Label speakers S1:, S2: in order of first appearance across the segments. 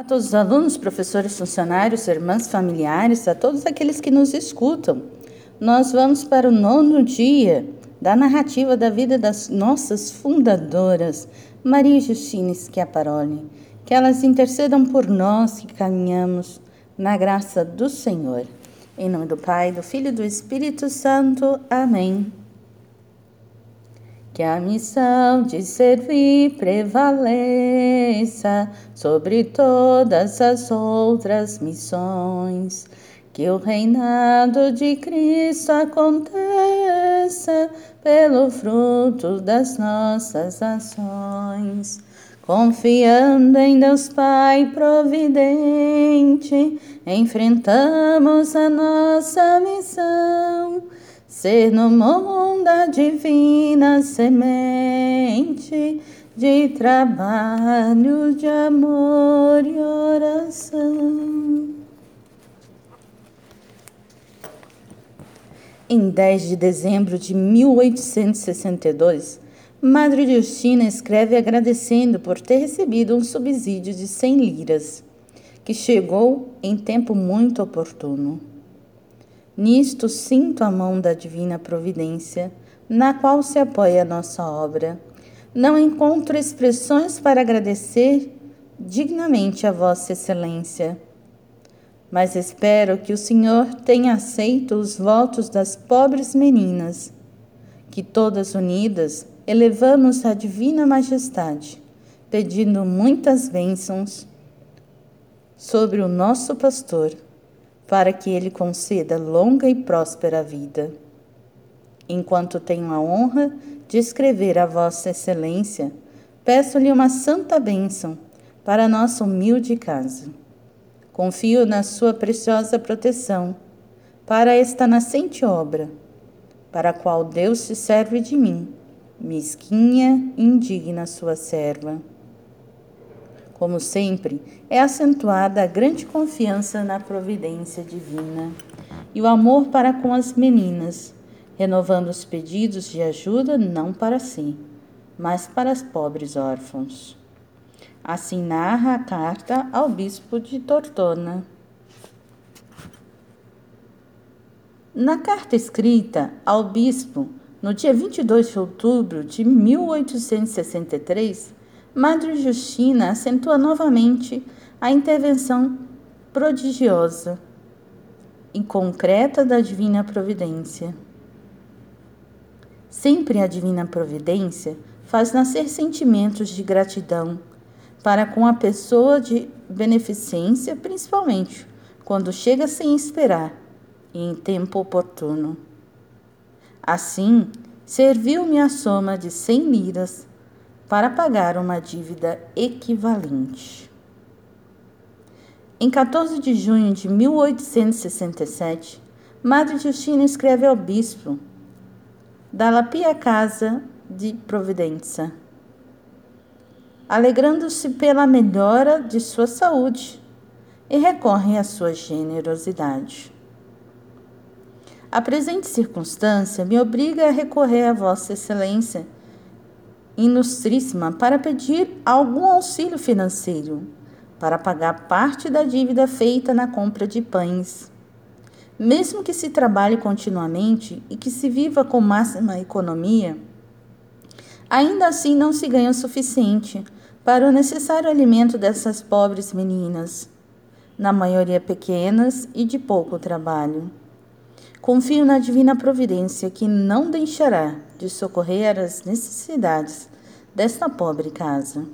S1: A todos os alunos, professores, funcionários, irmãs, familiares, a todos aqueles que nos escutam, nós vamos para o nono dia da narrativa da vida das nossas fundadoras, Maria Justina Schiaparoli. Que elas intercedam por nós que caminhamos na graça do Senhor. Em nome do Pai, do Filho e do Espírito Santo. Amém. Que a missão de servir prevaleça sobre todas as outras missões. Que o reinado de Cristo aconteça pelo fruto das nossas ações. Confiando em Deus Pai providente, enfrentamos a nossa missão ser no mundo a divina semente de trabalho, de amor e oração. Em 10 de dezembro de 1862, Madre Justina escreve agradecendo por ter recebido um subsídio de 100 liras, que chegou em tempo muito oportuno. Nisto sinto a mão da divina providência, na qual se apoia a nossa obra. Não encontro expressões para agradecer dignamente a Vossa Excelência. Mas espero que o Senhor tenha aceito os votos das pobres meninas, que todas unidas elevamos a Divina Majestade, pedindo muitas bênçãos sobre o nosso pastor para que ele conceda longa e próspera vida. Enquanto tenho a honra de escrever a Vossa Excelência, peço-lhe uma santa bênção para nossa humilde casa. Confio na Sua preciosa proteção para esta nascente obra, para a qual Deus se serve de mim, mesquinha e indigna Sua serva. Como sempre, é acentuada a grande confiança na providência divina e o amor para com as meninas, renovando os pedidos de ajuda não para si, mas para os pobres órfãos. Assim narra a carta ao bispo de Tortona. Na carta escrita ao bispo no dia 22 de outubro de 1863, Madre Justina acentua novamente a intervenção prodigiosa e concreta da Divina Providência. Sempre a Divina Providência faz nascer sentimentos de gratidão para com a pessoa de beneficência, principalmente quando chega sem esperar e em tempo oportuno. Assim, serviu-me a soma de cem liras para pagar uma dívida equivalente. Em 14 de junho de 1867, Madre Justina escreve ao bispo da Lapia Casa de Providência, alegrando-se pela melhora de sua saúde e recorre à sua generosidade. A presente circunstância me obriga a recorrer a Vossa Excelência ilustríssima para pedir algum auxílio financeiro para pagar parte da dívida feita na compra de pães. Mesmo que se trabalhe continuamente e que se viva com máxima economia, ainda assim não se ganha o suficiente para o necessário alimento dessas pobres meninas, na maioria pequenas e de pouco trabalho. Confio na divina providência que não deixará de socorrer as necessidades desta pobre casa.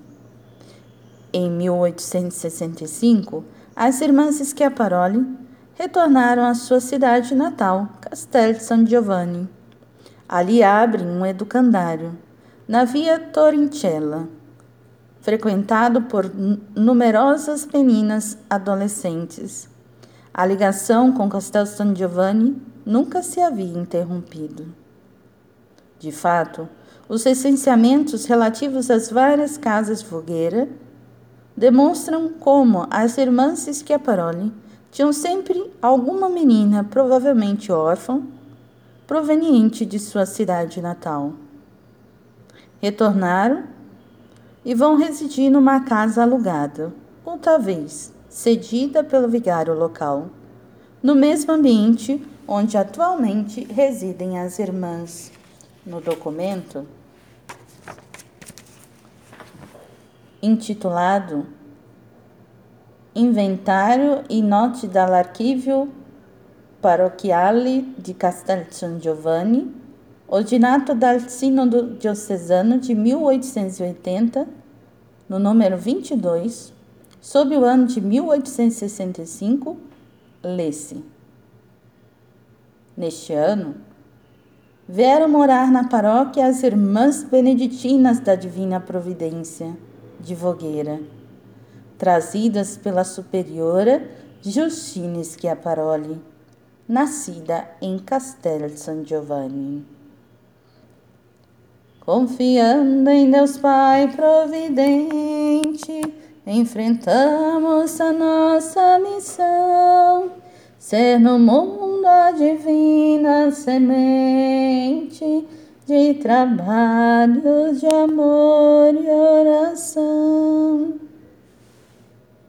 S1: Em 1865, as irmãs Schiaparoli retornaram à sua cidade natal, Castel San Giovanni. Ali abrem um educandário, na via Torrincella, frequentado por numerosas meninas adolescentes. A ligação com Castel San Giovanni nunca se havia interrompido. De fato, os recenseamentos relativos às várias casas de fogueira demonstram como as irmãs Schiaparoli tinham sempre alguma menina, provavelmente órfã, proveniente de sua cidade natal. Retornaram e vão residir numa casa alugada, ou talvez cedida pelo vigário local, no mesmo ambiente onde atualmente residem as irmãs. No documento intitulado Inventário e note dall'archivio parochiale di Castel San Giovanni, ordinato dal Sínodo Diocesano de 1880, no número 22, sob o ano de 1865, lê-se. Neste ano, vieram morar na paróquia as Irmãs Beneditinas da Divina Providência, de Vogueira trazidas pela superiora Justine Schiaparoli, nascida em Castel San Giovanni. Confiando em Deus Pai providente, enfrentamos a nossa missão, ser no mundo a divina semente de trabalho, de amor e oração.